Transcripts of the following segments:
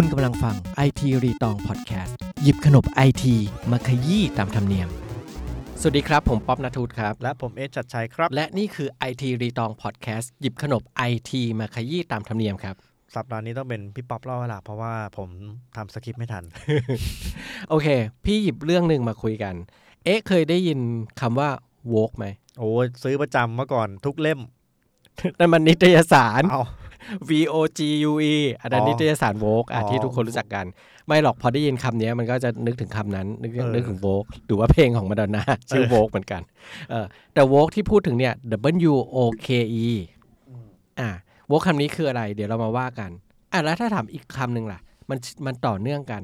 คุณกำลังฟัง IT รีตองพอดแคสต์หยิบขนบไอทีมาขยี้ตามธรรมเนียม สวัสดีครับ ผมป๊อบนทูตครับ และผมเอสจัดชัยครับ และนี่คือ IT รีตองพอดแคสต์หยิบขนบไอทีมาขยี้ตามธรรมเนียมครับ สัปดาห์นี้ต้องเป็นพี่ป๊อปเล่าเวลาเพราะว่าผมทำสคริปต์ไม่ทัน โอเค พี่หยิบเรื่องหนึ่งมาคุยกัน เอ๊ะเคยได้ยินคำว่า woke ไหมโอ้ยซื้อประจำเมื่อก่อนทุกเล่มนั่นมันนิตยสารเอา V O G U E อันนั้นอ๋อนิตยสาร woke อะอ๋อที่ทุกคนรู้จักกัน ไม่หรอกพอได้ยินคำนี้มันก็จะนึกถึงคำนั้น นึกเออนึกถึง woke หรือว่าเพลงของมาดอนนาชื่อ woke เหมือนกันเออแต่ woke ที่พูดถึงเนี่ย W O K E อะ woke คำนี้คืออะไร เดี๋ยวเรามาว่ากันอะแล้วถ้าถามอีกคำหนึ่งล่ะ มันมันต่อเนื่องกัน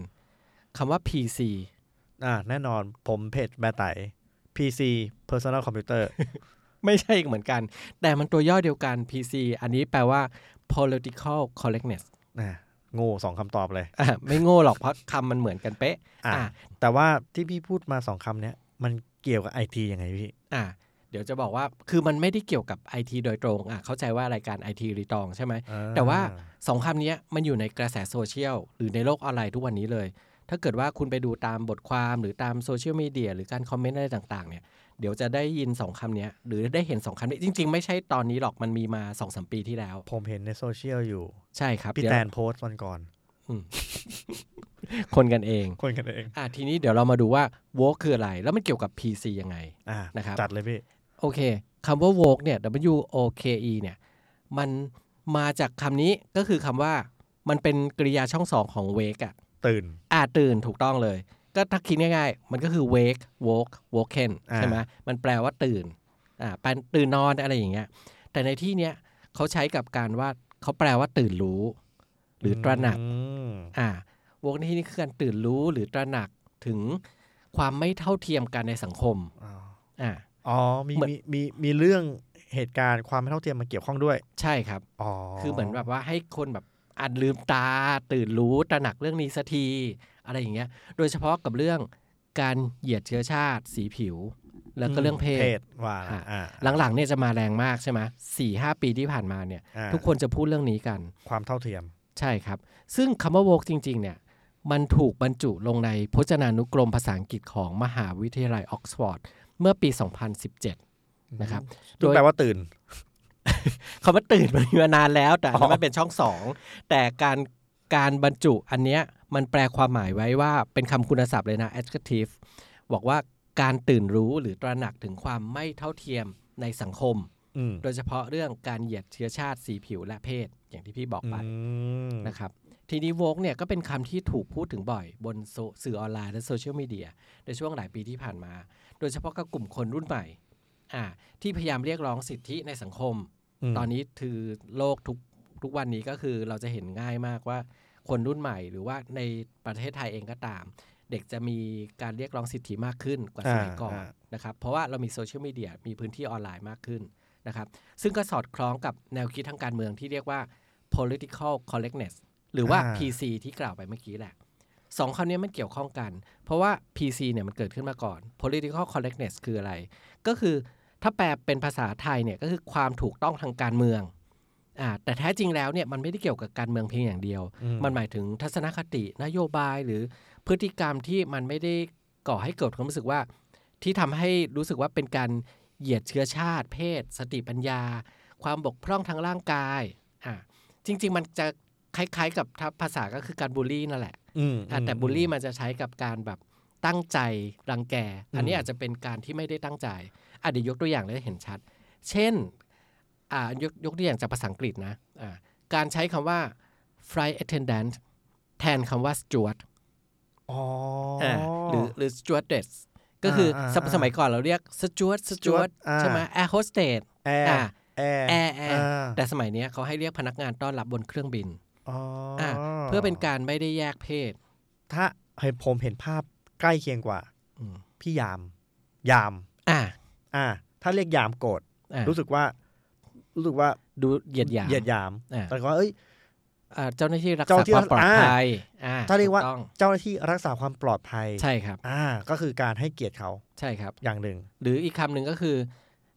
คำว่า PC อ่าแน่นอนผมเพจแบร์ไต PC Personal Computer ไม่ใช่อีกเหมือนกัน แต่มันตัวย่อเดียวกัน PC อันนี้แปลว่า political correctness นะโง่สองคำตอบเลยอะไม่โง่หรอกเพราะคำมันเหมือนกันเป๊ะอะอะแต่ว่าที่พี่พูดมาสองคำเนี้ยมันเกี่ยวกับไอทียังไงพี่อะเดี๋ยวจะบอกว่าคือมันไม่ได้เกี่ยวกับไอทีโดยตรงอะเข้าใจว่ารายการไอทีรีตองใช่ไหมอ่แต่ว่าสองคำเนี้ยมันอยู่ในกระแสโซเชียลหรือในโลกออนไลน์ทุกวันนี้เลย ถ้าเกิดว่าคุณไปดูตามบทความหรือตามโซเชียลมีเดียหรือการคอมเมนต์อะไรต่างๆเนี่ย เดี๋ยวจะได้ยินสองคำเนี้ยหรือได้เห็นสองคำนี้จริง ๆ ไม่ใช่ตอนนี้หรอกมันมีมาสองสมปีที่แล้ว ผมเห็นในโซเชียลอยู่ ใช่ครับพี่เดี๋ยวแตนโพสต์วันก่อนคนกันเอง คนกันเองอะทีนี้เดี๋ยวเรามาดูว่า woke คืออะไร แล้วมันเกี่ยวกับ PC ยังไงอ่านะครับจัดเลยพี่ โอเคคำว่า woke เนี่ย W O K E เนี่ย มันมาจากคำนี้ก็คือคำว่า มันเป็นกริยาช่องสองของ wake อะตื่น อ่าตื่นถูกต้องเลย ก็ถ้าคิดง่ายๆ มันก็คือ wake woke woken อ่าใช่ไหมมันแปลว่าตื่นอ่าแปลตื่นนอนอะไรอย่างเงี้ย แต่ในที่เนี้ยเขาใช้กับการว่าเขาแปลว่าตื่นรู้ หรือตระหนักอืมอ่า woke ในที่นี้คือการตื่นรู้หรือตระหนักถึงความไม่เท่าเทียมกันในสังคมอ๋ออ่าอ๋อมีเหมือนมีมีมีเรื่องเหตุการณ์ความไม่เท่าเทียมมาเกี่ยวข้องด้วย ใช่ครับอ๋อคือเหมือนแบบว่าให้คนแบบอ่านลืมตาตื่นรู้ตระหนักเรื่องนี้สักที อะไรอย่างเงี้ย โดยเฉพาะกับเรื่องการเหยียดเชื้อชาติ สีผิว แล้วก็เรื่องเพศว่าอะอ่าหลังๆเนี่ยจะมาแรงมากใช่ไหมสี่ห้าปีที่ผ่านมาเนี่ยอ่าทุกคนจะพูดเรื่องนี้กัน ความเท่าเทียม ใช่ครับ ซึ่งคำว่า woke จริง ๆ เนี่ยมันถูกบรรจุลงในพจนานุกรมภาษาอังกฤษของมหาวิทยาลัยออกซฟอร์ดเมื่อปี 2017 นะครับซึ่งแปลว่าตื่นคำว่าตื่นมันมีมานานแล้ว แต่อันนั้นอ๋อมันเป็นช่องสองแต่การการบรรจุอันเนี้ย มันแปลความหมายไว้ว่าเป็นคำคุณศัพท์เลยนะ adjective บอกว่าการตื่นรู้หรือตระหนักถึงความไม่เท่าเทียมในสังคมอืมโดยเฉพาะเรื่องการเหยียดเชื้อชาติสีผิวและเพศ อย่างที่พี่บอกไปอืมนะครับทีนี้โวกเนี่ยก็เป็นคำที่ถูกพูดถึงบ่อย บนโซสื่อออนไลน์และโซเชียลมีเดียในช่วงหลายปีที่ผ่านมา โดยเฉพาะกับกลุ่มคนรุ่นใหม่อ่าที่พยายามเรียกร้องสิทธิในสังคมตอนนี้คือโลกทุกทุกวันนี้ก็คือเราจะเห็นง่ายมากว่า คนรุ่นใหม่ หรือว่าในประเทศไทยเองก็ตาม เด็กจะมีการเรียกร้องสิทธิมากขึ้นกว่าสมัยก่อนนะครับเพราะว่าเรามีโซเชียลมีเดียมีพื้นที่ออนไลน์มากขึ้นนะครับซึ่งก็สอดคล้องกับแนวคิดทางการเมืองที่เรียกว่า political correctness หรือว่า PC ที่กล่าวไปเมื่อกี้แหละสองคำนี้มันเกี่ยวข้องกัน เพราะว่า PC เนี่ยมันเกิดขึ้นมาก่อน political correctness คืออะไร ก็คือถ้าแปลเป็นภาษาไทยเนี่ยก็คือความถูกต้องทางการเมืองอ่า แต่แท้จริงแล้วเนี่ยมันไม่ได้เกี่ยวกับการเมืองเพียงอย่างเดียวอืมันหมายถึงทัศนคตินโยบายหรือพฤติกรรมที่มันไม่ได้ก่อให้เกิดความรู้สึกว่า ที่ทำให้รู้สึกว่าเป็นการเหยียดเชื้อชาติ เพศ สติปัญญา ความบกพร่องทางร่างกายอ่าจริง ๆ มันจะคล้ายๆ กับถ้าภาษาก็คือการบูลลี่นั่นแหละอืมอะแต่บูลลี่มันจะใช้กับการแบบตั้งใจรังแก อันนี้อืมอาจจะเป็นการที่ไม่ได้ตั้งใจอะเดี๋ยวยกตัวอย่างเลยเห็นชัด เช่น อ่ายกยกตัวอย่างจากภาษาอังกฤษนะอ่าการใช้คำว่า flight attendant แทนคำว่า steward อ๋อออ่าหรือหรือ stewardess ก็คืออาสมอ่าสมัยก่อนเราเรียก steward steward steward อ่าใช่ไหม air hostess แออ่าร์แอร์แอร์แอร์อ่าแต่สมัยเนี้ยเขาให้เรียกพนักงานต้อนรับบนเครื่องบินอ๋อออ่าเพื่อเป็นการไม่ได้แยกเพศ ถ้าให้ผมเห็นภาพใกล้เคียงกว่าอืมพี่ยาม ยาม อ่า อ่า ถ้าเรียกยามโกรธอ่ารู้สึกว่า รู้สึกว่าดูเหยียดหยามเหยียดยามอ่าแต่ว่าเอ้ยอ่าเจ้าหน้าที่รักเจ้าษาหน้าที่ความปลอดอ่าภัยอ่าถ้าเรียกว่าถูกต้องเจ้าหน้าที่รักษาความปลอดภัยใช่ครับ อ่า ก็คือการให้เกียรติเขาใช่ครับ อย่างหนึ่ง หรืออีกคำหนึ่งก็คือ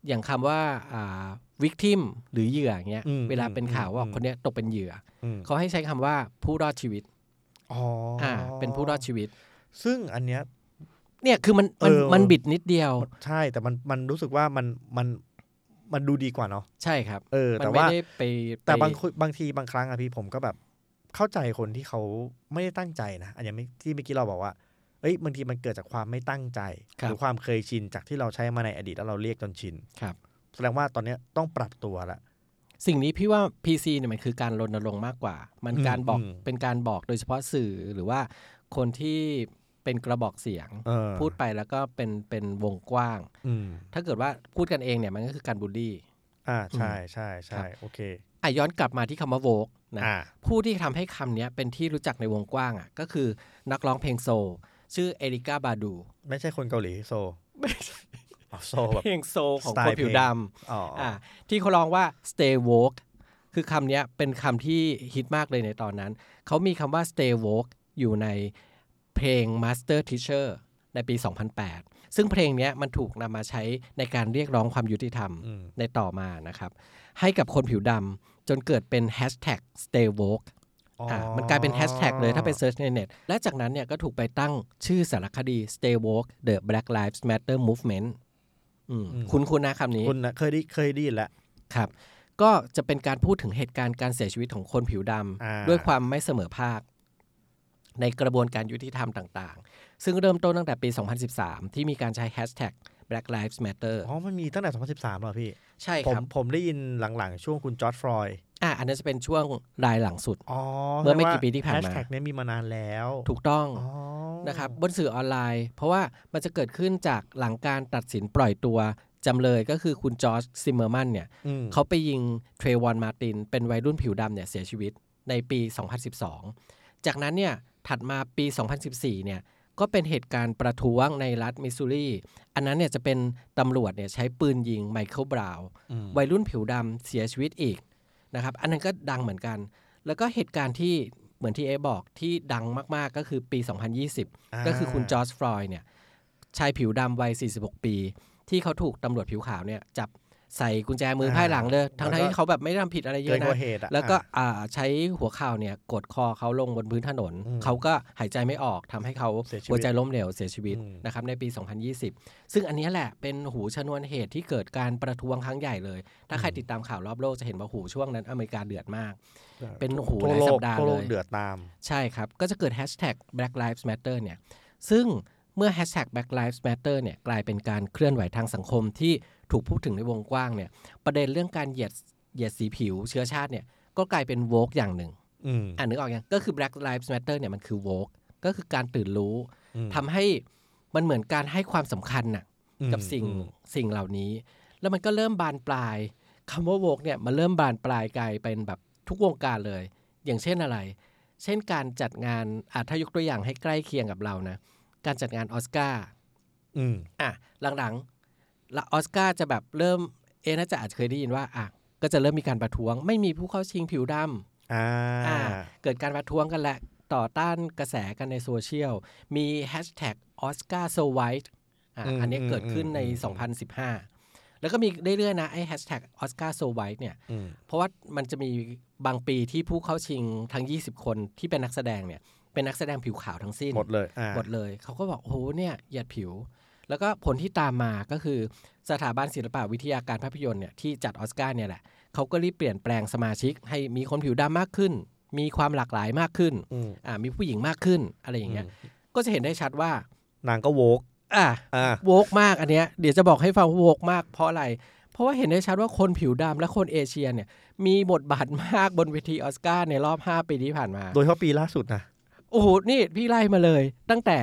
อย่างคำว่าอ่า victim หรือเหยื่ออย่างเงี้ยอืมเวลาเป็นข่าวว่าอืมคนเนี้ยตกเป็นเหยื่ออืมเขาให้ใช้คำว่าผู้รอดชีวิตอ๋อออ่า เป็นผู้รอดชีวิต ซึ่งอันเนี้ยเนี่ยคือมันมันเออมันบิดนิดเดียว ใช่แต่มันมันรู้สึกว่ามันมัน มันดูดีกว่าเนาะใช่ครับ เออมันแต่ไม่ว่าได้ไปแต่ไปบางคนบางทีบางครั้งอะพี่ผมก็แบบเข้าใจคนที่เขาไม่ได้ตั้งใจนะอันอย่างที่เมื่อกี้เราบอกว่าเอ้ยบางทีมันเกิดจากความไม่ตั้งใจหรือความเคยชินจากที่เราใช้มาในอดีตแล้วเราเรียกจนชินครับแสดงว่าตอนเนี้ยต้องปรับตัวละสิ่งนี้พี่ว่า PC เนี่ยมันคือการรณรงค์มากกว่า มันอืมการบอกอืมเป็นการบอกโดยเฉพาะสื่อหรือว่าคนที่ เป็นกระบอกเสียงเออพูดไปแล้วก็เป็นเป็นวงกว้างอืมถ้าเกิดว่าพูดกันเองเนี่ยมันก็คือการบูลลี่ อ่าใช่ใช่ครัใช่บโอเคอะย้อนกลับมาที่คำว่าโวกนะอ่าผู้ที่ทำให้คำเนี้ยเป็นที่รู้จักในวงกว้างอะก็คือนักร้องเพลงโซลชื่อเอริกาบาดู ไม่ใช่คนเกาหลีโซไม่ใช่อ๋อโซแบบเพลงโซลของสไตคนล์ผิวเพลงดอ๋อำอ่าอะที่เขาร้องว่า stay woke คือคำเนี้ยเป็นคำที่ฮิตมากเลยในตอนนั้น เขามีคำว่า stay woke อยู่ใน เพลง master teacher ในปี 2008 ซึ่งเพลงเนี้ยมันถูกนำมาใช้ในการเรียกร้องความยุติธรรมอืมในต่อมานะครับ ให้กับคนผิวดำจนเกิดเป็น hashtag stay woke อะมันกลายเป็นแฮชแท็กเลยถ้าไปเซิร์ชในเน็ต และจากนั้นเนี่ยก็ถูกไปตั้งชื่อสารคดี Stay Woke The Black Lives Matter Movement อืมอืมคุ้นคุณนะคำนี้ คุณนะเคยได้เคยได้ยินแล้วครับ ก็จะเป็นการพูดถึงเหตุการณ์การเสียชีวิตของคนผิวดอ่าำด้วยความไม่เสมอภาค ในกระบวนการยุติธรรมต่างๆ ซึ่งเริ่มต้นตั้งแต่ปี 2013 ที่มีการใช้แฮชแท็ก Black Lives Matter อ๋อ มันมีตั้งแต่ 2013แล้วเหรอพี่ ใช่ผคมรับผมได้ยินหลังๆ ช่วงคุณจอร์จ ฟลอยด์อะอันนั้นจะเป็นช่วงรายหลังสุด อ๋อ เมื่อไม่กี่ปีที่ผ่านมาแฮชแท็กเนี้ยมีมานานแล้ว ถูกต้องอ๋อนะครับบนสื่อออนไลน์ เพราะว่ามันจะเกิดขึ้นจากหลังการตัดสินปล่อยตัวจำเลยก็คือคุณจอร์จซิมเมอร์แมนเนี่ยอืมเขาไปยิงเทรย์วอนมาร์ตินเป็นวัยรุ่นผิวดำเนี่ยเสียชีวิตในปี 2012 จากนั้นเนี่ย ถัดมาปี 2014 เนี่ยก็เป็นเหตุการณ์ประท้วงในรัฐมิสซูรี อันนั้นเนี่ยจะเป็นตำรวจเนี่ยใช้ปืนยิงไมเคิลบราวน์อืมวัยรุ่นผิวดำเสียชีวิตอีกนะครับ อันนั้นก็ดังเหมือนกัน แล้วก็เหตุการณ์ที่เหมือนที่เอบอกที่ดังมาก ๆ ก็คือปี 2020 ก็คือคุณจอร์จฟลอยด์เนี่ยชายผิวดำวัย 46 ปี ที่เขาถูกตำรวจผิวขาวเนี่ยจับ ใส่กุญแจมือพ่ายหลังเลยทั้งๆที่เขาแบบไม่ได้ทำผิดอะไรเยเกินอะกว่านะเหตุอะแล้วก็อะอ่าใช้หัวเข่าเนี่ยกดคอเขาลงบนพื้นถนนอืมเขาก็หายใจไม่ออกทำให้เขาเสียชีวิตหัวใจล้มเหลวเสียชีวิตอืมนะครับในปี 2020 ซึ่งอันเนี้ยแหละเป็นหูชนวนเหตุที่เกิดการประท้วงครั้งใหญ่เลย ถ้าใครติดตามข่าวรอบโลกจะเห็นว่าหูช่วงนั้นอเมริกาเดือดมาก เป็นโอ้โหทั่วหลายโลสักปดาห์ทั่วโลกเลยเดือดตาม ใช่ครับ ก็จะเกิดแฮชแท็ก Black Lives Matter เนี่ยซึ่งเมื่อแฮชแท็ก Black Lives Matter เนี่ยกลายเป็นการเคลื่อนไหวทางสังคมที่ถูกพูดถึงในวงกว้างเนี่ย ประเด็นเรื่องการเหยียดเหยียดสีผิวเชื้อชาติเนี่ยก็กลายเป็นโวกอย่างหนึ่งอืมอ่านนึกออกยังก็คือ Black Lives Matter เนี่ยมันคือโวกก็คือการตื่นรู้อืมทำให้มันเหมือนการให้ความสำคัญน่ะกับสิ่งอืมสิ่งเหล่านี้ แล้วมันก็เริ่มบานปลายคำว่าโวกเนี่ยมันเริ่มบานปลายกลายเป็นแบบทุกวงการเลย อย่างเช่นอะไร เช่นการจัดงานอาถ้ายกตัวอย่างให้ใกล้เคียงกับเรานะ การจัดงานออสการ์อืมอะหลังๆ ละออสการ์จะแบบเริ่มเอะน่าจะอาจจะเคยได้ยินว่าอะก็จะเริ่มมีการประท้วง ไม่มีผู้เข้าชิงผิวดำอ่าอ่าเกิดการประท้วงกันแหละต่อต้านกระแสกันในโซเชียล มีแฮชแท็ก Oscars So White อะอันนี้เกิดขึ้นใน 2015 แล้วก็มีเรื่อยๆนะไอ้แฮชแท็ก Oscars So White เนี่ยอืมเพราะว่ามันจะมีบางปีที่ผู้เข้าชิงทั้ง 20 คนที่เป็นนักแสดงเนี่ยเป็นนักแสดงผิวขาวทั้งสิ้นหมดเลยอ่าหมดเลย เขาก็บอกโอ้โหเนี่ยเหยียดผิว แล้วก็ผลที่ตามมาก็คือสถาบันศิลปวิทยาการภาพยนตร์เนี่ยที่จัดออสการ์เนี่ยแหละเขาก็รีบเปลี่ยนแปลงสมาชิก ให้มีคนผิวดำมากขึ้น มีความหลากหลายมากขึ้นอืมอ่ามีผู้หญิงมากขึ้นอะไรอย่างเงี้ยก็จะเห็นได้ชัดว่านางก็โวกอ่าอ่าโวกมากอันเนี้ยเดี๋ยวจะบอกให้ฟังว่าโวกมากเพราะอะไร เพราะว่าเห็นได้ชัดว่าคนผิวดำและคนเอเชียเนี่ยมีบทบาทมากบนเวทีออสการ์ในรอบ 5 ปีที่ผ่านมา โดยเฉพาะปีล่าสุดนะโอ้โหนี่พี่ไล่มาเลย ตั้งแต่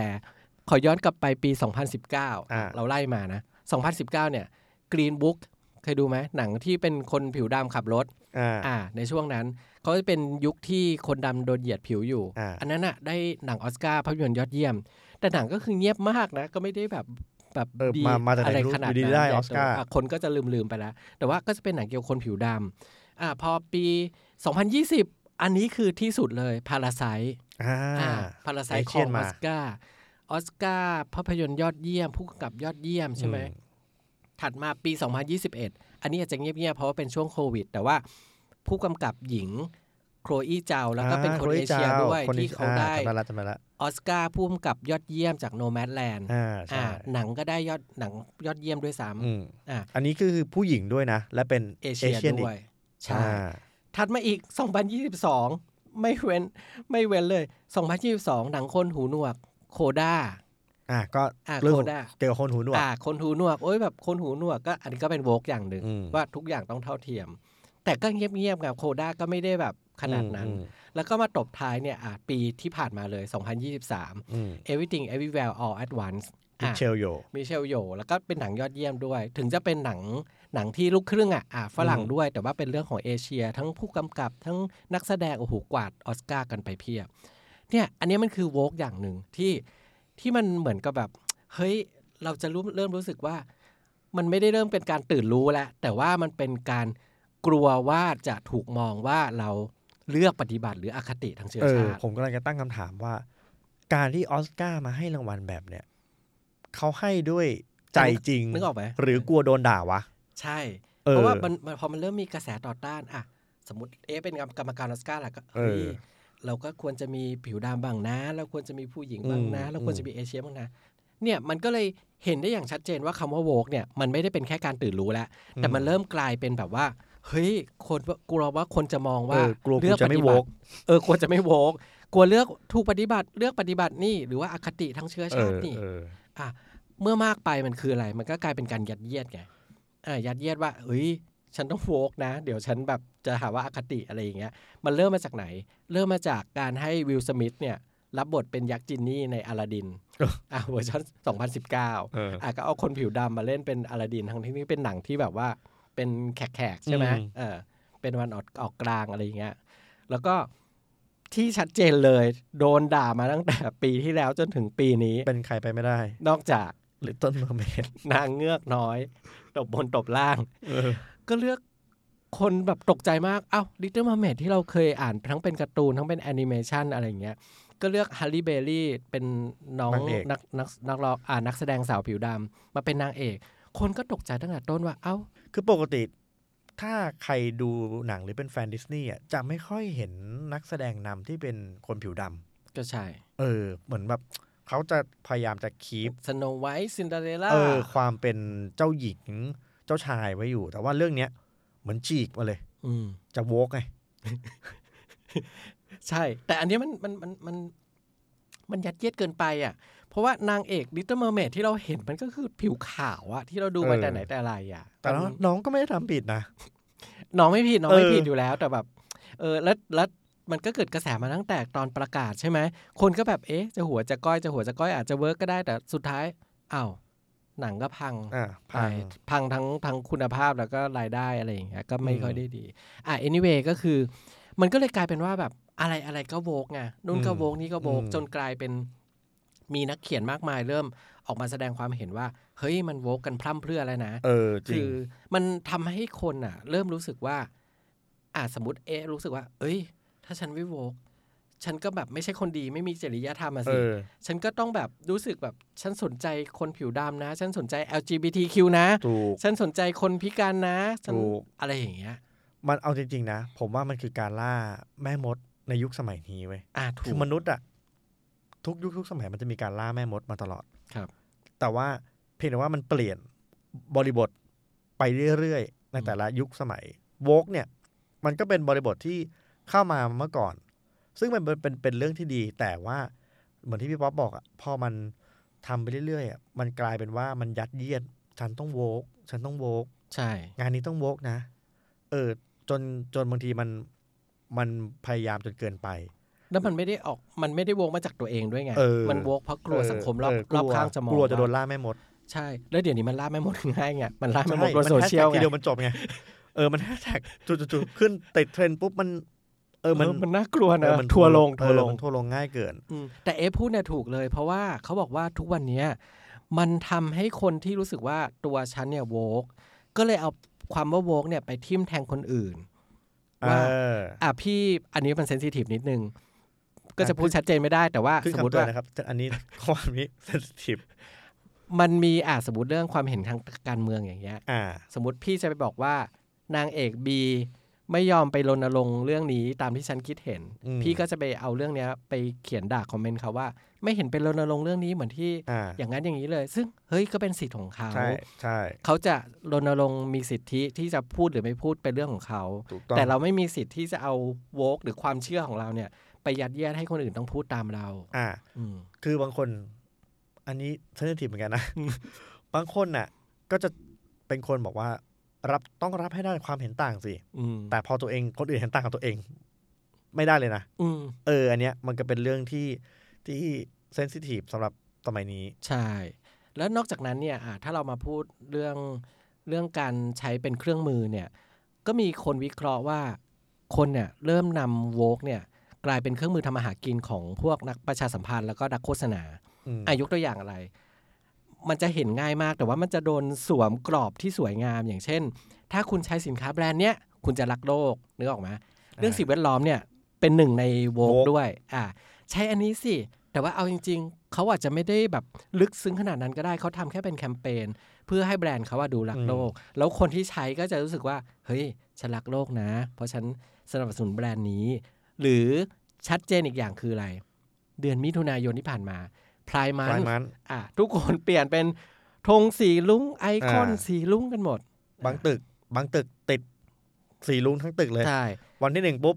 ขอย้อนกลับไปปีอ่า2019 เราไล่มานะ 2019 เนี่ย Green Book เคยดูไหมหนังที่เป็นคนผิวดำขับรถอ่าอ่าในช่วงนั้นเขาจะเป็นยุคที่คนดำโดนเหยียดผิวอยู่อ่าอันนั้นอะได้หนังออสการ์ภาพยนตร์ยอดเยี่ยม แต่หนังก็คือเงียบมากนะ ก็ไม่ได้แบบแบบเออดีมามาจากไหนอะไรรู้ขนาดอยู่ดีนั้นได้ใหญ่ออสการ์โตะคนก็จะลืมลืมๆไปแล้ว แต่ว่าก็จะเป็นหนังเกี่ยวกับคนผิวดำอ่าพอปี 2020 อันนี้คือที่สุดเลย Parasite อ่า Parasite เอขเชีอยนงอมาอสการ์ ออสการ์ภาพยนตร์ยอดเยี่ยม ผู้กำกับยอดเยี่ยมใช่ไหมอืมถัดมาปี 2021 อันนี้อาจจะเงียบๆเพราะว่าเป็นช่วงโควิด แต่ว่าผู้กำกับหญิงโคลอี้ เจาแล้วก็เป็นคนเอเชียด้วยที่เขาได้ออสการ์ผู้กำกับยอดเยี่ยมจาก Nomadland อ่าหนังก็ได้ยอดหนังยอดเยี่ยมด้วยซ้ำอ่าอันนี้คือผู้หญิงด้วยนะ และเป็นเอเชียด้วยใช่ถัดมาอีก 2022 ไม่เว้นไม่เว้นเลย 2022 หนังคนหูหนวก โคด้าอะก็เรื่องเกี่ยวกับคนหูหนวกอ่าคนหูหนวกโอ้ยแบบคนหูหนวกก็อันนี้ก็เป็นโวกอย่างหนึ่งว่าทุกอย่างต้องเท่าเทียม แต่ก็เงียบๆกับโคด้าก็ไม่ได้แบบขนาดนั้น แล้วก็มาตบท้ายเนี่ยอะปีที่ผ่านมาเลย 2023 Everything Everywhere All at Once มิเชลโยมิเชลโยแล้วก็เป็นหนังยอดเยี่ยมด้วย ถึงจะเป็นหนังหนังที่ลูกครึ่งอะอะฝรั่งด้วย แต่ว่าเป็นเรื่องของเอเชีย ทั้งผู้กำกับทั้งนักแสดงโอ้โหกวาดออสการ์กันไปเพียบ เนี่ยอันนี้มันคือโวกอย่างหนึ่งที่ที่มันเหมือนกับแบบ เฮ้ยเราจะรู้เริ่มรู้สึกว่า มันไม่ได้เริ่มเป็นการตื่นรู้แล้ว แต่ว่ามันเป็นการกลัวว่าจะถูกมองว่าเราเลือกปฏิบัติหรืออคติทางเชื้อชาติผมกำลังจะตั้งคำถามว่า การที่ออสการ์มาให้รางวัลแบบเนี้ยเขาให้ด้วยใจจริงนึกออกไหมหรือกลัวโดนด่าวะ ใช่ เพราะว่ามันพอมันเริ่มมีกระแสต่อต้านอะสมมติเอ๊เป็นกรรมการออสการ์แหละก็เฮ้ย เราก็ควรจะมีผิวดำบ้างนะ เราควรจะมีผู้หญิงบ้างนะ เราควรจะมีเอเชียบ้างนะ เนี่ยมันก็เลยเห็นได้อย่างชัดเจนว่าคำว่าโวกเนี่ยมันไม่ได้เป็นแค่การตื่นรู้แล้ว แต่มันเริ่มกลายเป็นแบบว่า เฮ้ยคนกลัวว่าคนจะมองว่าเลือกปฏิบัติเออกลัวจะไม่โวกกลัวเลือกถูกปฏิบัติเลือกปฏิบัตินี่หรือว่าอคติทั้งเชื้อชาตินี่อะเมื่อมากไปมันคืออะไร มันก็กลายเป็นการยัดเยียดไงอ่ายัดเยียดว่าเฮ้ย ฉันต้องโฟกนะ เดี๋ยวฉันแบบจะหาว่าอาคติอะไรอย่างเงี้ย มันเริ่มมาจากไหน เริ่มมาจากการให้วิลสมิธเนี่ยรับบทเป็นยักษ์จินนี่ในอลาดินอะเวอร์ชัน2019อะก็เอาคนผิวดำมาเล่นเป็นอะลาดิน ทั้งที่นี่เป็นหนังที่แบบว่าเป็นแขกๆใช่ไหมเออเป็นตะวันออกกลางอะไรอย่างเงี้ย แล้วก็ที่ชัดเจนเลย โดนด่ามาตั้งแต่ปีที่แล้วจนถึงปีนี้ เป็นใครไปไม่ได้ นอกจาก Little Mermaid นางเงือกน้อย ตบบนตบล่าง ก็เลือกคนแบบตกใจมาก เอ้า Little Mermaid ที่เราเคยอ่านทั้งเป็นการ์ตูน ทั้งเป็นแอนิเมชันอะไรเงี้ย ก็เลือกฮัลลี เบลีย์เป็นน้องนักนักนักร้องอ่านักแสดงสาวผิวดำมาเป็นนางเอก คนก็ตกใจตั้งแต่ต้นว่า เอ้า คือปกติ ถ้าใครดูหนังหรือเป็นแฟนดิสนีย์อะจะไม่ค่อยเห็นนักแสดงนำที่เป็นคนผิวดำก็ใช่ เออ เหมือนแบบเขาจะพยายามจะ keep สโนไวท์ซินเดอเรลล่าเออความเป็นเจ้าหญิง เจ้าชายไว้อยู่ แต่ว่าเรื่องเนี้ยเหมือนฉีกมาเลย อือจะ woke ไง ใช่ แต่อันนี้มันมันมันมันมันยัดเยียดเกินไปอะ เพราะว่านางเอก Little Mermaid ที่เราเห็นมันก็คือผิวขาวอะที่เราดูมาแต่ไหนแต่ไรอะแต่น้องก็ไม่ได้ทำผิดนะ น้องไม่ผิดน้องไม่ผิดอยู่แล้ว แต่แบบ เออแล้วแล้วมันก็เกิดกระแสมาตั้งแต่ตอนประกาศใช่ไหม คนก็แบบ เอ๊ะ จะหัวจะก้อย จะหัวจะก้อยอาจจะ work ก็ได้ แต่สุดท้าย อ้าว หนังก็พังพังพังทั้งทั้งคุณภาพแล้วก็รายได้อะไรอย่างเงี้ยก็ไม่ค่อยได้ดี อะ anyway ก็คือ มันก็เลยกลายเป็นว่าแบบอะไรอะไรก็โวกไงนู่นก็โวกนี่ก็โวกจนกลายเป็นมีนักเขียนมากมายเริ่มออกมาแสดงความเห็นว่า เฮ้ยมันโวกกันพร่ำเพรื่อแล้วนะเออคือมันทำให้คนอะ เริ่มรู้สึกว่า อ่าสมมติเอะรู้สึกว่า เอ้ย ถ้าฉันไม่โวก ฉันก็แบบไม่ใช่คนดีไม่มีจริยธรรมอะสิ ฉันก็ต้องแบบรู้สึกแบบฉันสนใจคนผิวดำนะ ฉันสนใจ LGBTQ นะ ฉันสนใจคนพิการนะฉันอะไรอย่างเงี้ย มันเอาจริง ๆ นะ ผมว่ามันคือการล่าแม่มดในยุคสมัยนี้เว้ยคือมนุษย์อะทุกยุคทุกสมัยมันจะมีการล่าแม่มดมาตลอดครับ แต่ว่าเพียงแต่ว่ามันเปลี่ยนบริบทไปเรื่อยๆในแต่ละยุคสมัยโวกเนี่ย มันก็เป็นบริบทที่เข้ามาเมื่อก่อน ซึ่งมันเป็นเป็นเรื่องที่ดี แต่ว่าเหมือนที่พี่ป๊อปบอกอะพอมันทำไปเรื่อยๆอะมันกลายเป็นว่ามันยัดเยียดฉันต้องโวกฉันต้องโวกใช่ งานนี้ต้องโวกนะ เออจนจนบางทีมันมันพยายามจนเกินไป แล้วมันไม่ได้ออกมันไม่ได้โวกมาจากตัวเองด้วยไงมันโวกเพราะกลัวสังคมรอบรอบข้างจะมองกลัวจะโดนล่าแม่มดใช่ แล้วเดี๋ยวนี้มันล่าแม่มดง่ายไงมันล่าแม่มดบนโซเชียลไงเดียวมันจบไงเออมันแฮชแท็กจุดๆขึ้นติดเทรนด์ปุ๊บมัน เออมันมันน่ากลัวนะมันทัวร์ลงทัวร์ลงทัวร์ลงง่ายเกิน แต่เอฟพูดเนี่ยถูกเลย เพราะว่าเขาบอกว่าทุกวันนี้มันทำให้คนที่รู้สึกว่าตัวฉันเนี่ย woke ก็เลยเอาความว่า woke เนี่ยไปทิมแทงคนอื่นว่าอะพี่อันนี้มัน sensitive นิดนึง ก็จะพูดชัดเจนไม่ได้แต่ว่าสมมติว่านะครับอันนี้ความนี้ sensitiveมันมีอะสมมติเรื่องความเห็นทางการเมืองอย่างเงี้ยอ่าสมมติพี่จะไปบอกว่านางเอกบี ไม่ยอมไปรณรงค์เรื่องนี้ตามที่ฉันคิดเห็นอืมพี่ก็จะไปเอาเรื่องเนี้ยไปเขียนด่าคอมเมนต์เขาว่า ไม่เห็นเป็นรณรงค์เรื่องนี้เหมือนที่อ่าอย่างนั้นอย่างนี้เลย ซึ่งเฮ้ยก็เป็นสิทธิ์ของเขาใช่ใช่เขาจะรณรงค์มีสิทธิที่จะพูดหรือไม่พูดเป็นเรื่องของเขาถูกต้องแต่เราไม่มีสิทธิ์ที่จะเอาโวกหรือความเชื่อของเราเนี่ย ไปยัดเยียดให้คนอื่นต้องพูดตามเรา อ่าอืมคือบางคน อันนี้เซนซิทีฟเหมือนกันนะบางคนน่ะ ก็จะเป็นคนบอกว่า รับต้องรับให้ได้ความเห็นต่างสิอืมแต่พอตัวเองคนอื่นเห็นต่างกับตัวเอง ไม่ได้เลยนะอืมเออ อันเนี้ยมันก็เป็นเรื่องที่ที่เซนซิทีฟสำหรับสมัยนี้ ใช่ แล้วนอกจากนั้นเนี่ยอะถ้าเรามาพูดเรื่องเรื่องการใช้เป็นเครื่องมือเนี่ย ก็มีคนวิเคราะห์ว่าคนเนี่ยเริ่มนำโวกเนี่ยกลายเป็นเครื่องมือทำอาหารกินของพวกนักประชาสัมพันธ์แล้วก็นักโฆษณาอืมอายกตัวอย่างอะไร มันจะเห็นง่ายมาก แต่ว่ามันจะโดนสวมกรอบที่สวยงามอย่างเช่น ถ้าคุณใช้สินค้าแบรนด์เนี้ยคุณจะรักโลกนึกออกไหมเรื่องสิ่งแวดล้อมเนี่ยเป็นหนึ่งในโวก Vogue ด้วยอ่าใช้อันนี้สิ แต่ว่าเอาจริง ๆ เขาอาจจะไม่ได้แบบลึกซึ้งขนาดนั้นก็ได้เขาทำแค่เป็นแคมเปญเพื่อให้แบรนด์เขาว่าดูรักโลก แล้วคนที่ใช้ก็จะรู้สึกว่า เฮ้ยฉันรักโลกนะ เพราะฉันสนับสนุนแบรนด์นี้ หรือชัดเจนอีกอย่างคืออะไร เดือนมิถุนายนที่ผ่านมา พรายมัปลายนมันอะทุกคนเปลี่ยนเป็นธงสีลุ้งไอคอนอ่าสีลุ้งกันหมด บางตึก บางตึกติดสีลุงทั้งตึกเลยใช่วันที่หนึ่งปุ๊บ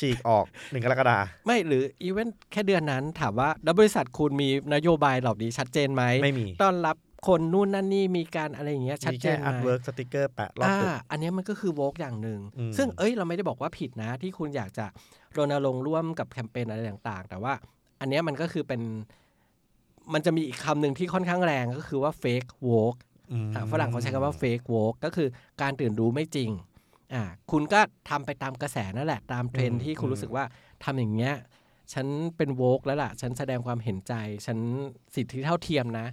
ฉีกออกหนึ่งกรกฎาไม่หรืออีเวนต์แค่เดือนนั้นถามว่าแล้วบริษัทคุณมีนโยบายเหล่านี้ชัดเจนไหมไม่มีต้อนรับคนนู่นนั่นนี่มีการอะไรอย่างเงี้ยชัดเจนไหมมีเจแค่ artwork สติกเกอร์แปะรอบอ่าตึกอันเนี้ยมันก็คือ woke อย่างหนึ่งอืมซึ่งเอ้ยเราไม่ได้บอกว่าผิดนะ ที่คุณอยากจะรณรงค์ร่วมกับแคมเปญอะไรต่าง ๆ แต่ว่า อันเนี้ยมันก็คือเป็น มันจะมีอีกคำหนึ่งที่ค่อนข้างแรงก็คือว่า fake woke อืมอะฝรั่งเขาใช้คำว่า fake woke ก็คือการตื่นรู้ไม่จริงอ่าคุณก็ทำไปตามกระแสนั่นแหละ ตามเทรนด์ที่คุณรู้สึกว่าทำอย่างเงี้ยฉันเป็นโวกแล้วล่ะ ฉันแสดงความเห็นใจ ฉันสิทธิเท่าเทียมนะ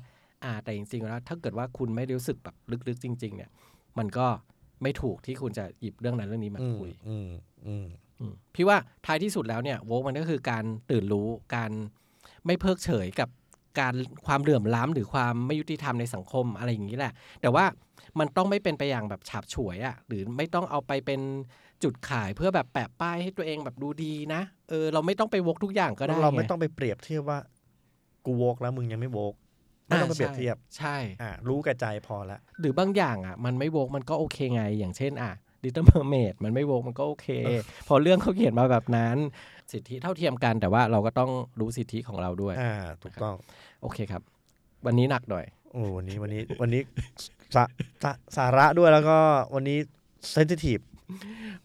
อ่า แต่จริงๆ แล้ว ถ้าเกิดว่าคุณไม่ได้รู้สึกแบบลึกๆ จริง ๆ เนี่ย มันก็ไม่ถูกที่คุณจะหยิบเรื่องนั้นเรื่องนี้มาอืมคุยอืมอืมอืมพี่ว่าท้ายที่สุดแล้วเนี่ยโวกมันก็คือการตื่นรู้ การไม่เพิกเฉยกับ การความเหลื่อมล้ำหรือความไม่ยุติธรรมในสังคมอะไรอย่างนี้แหละ แต่ว่ามันต้องไม่เป็นไปอย่างแบบฉาบฉวยอะ่ะหรือไม่ต้องเอาไปเป็นจุดขายเพื่อแบบแปะป้ายให้ตัวเองแบบดูดีนะเออเราไม่ต้องไปวกทุกอย่างก็ได้เราไม่งต้องไปเปรียบเทียบว่ากูโวกแล้วมึงยังไม่โวกไม่ต้องไปเปรียบเทียบใช่อ่ารู้กับใจพอละหรือบางอย่างอะ มันไม่โวกมันก็โอเคไงอย่างเช่น อะ ดิจิ l เมอร์เมดมันไม่โวกมันก็โอเค พอเรื่องเขาเขียนมาแบบนั้น สิทธิเท่าเทียมกัน แต่ว่าเราก็ต้องรู้สิทธิของเราด้วย อ่า ถูกต้อง โอเคครับ วันนี้หนักหน่อย โอ้วันนี้วันนี้วันนี้สาสาสาระด้วยแล้วก็วันนี้เซนซิทีฟ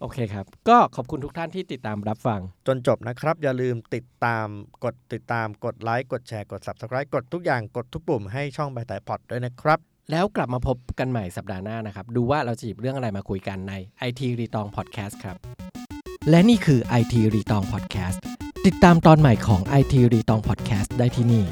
โอเคครับ ก็ขอบคุณทุกท่านที่ติดตามรับฟัง จนจบนะครับ อย่าลืมติดตามกดติดตามกดไลค์กดแชร์กด subscribe กดทุกอย่างกดทุกปุ่มให้ช่องใบไต่พอดด้วยนะครับ แล้วกลับมาพบกันใหม่สัปดาห์หน้านะครับ ดูว่าเราจะหยิบเรื่องอะไรมาคุยกันใน IT รีตองพอดแคสต์ครับ และนี่คือ IT รีตองพอดแคสต์ติดตามตอนใหม่ของ IT รีตองพอดแคสต์ได้ที่นี่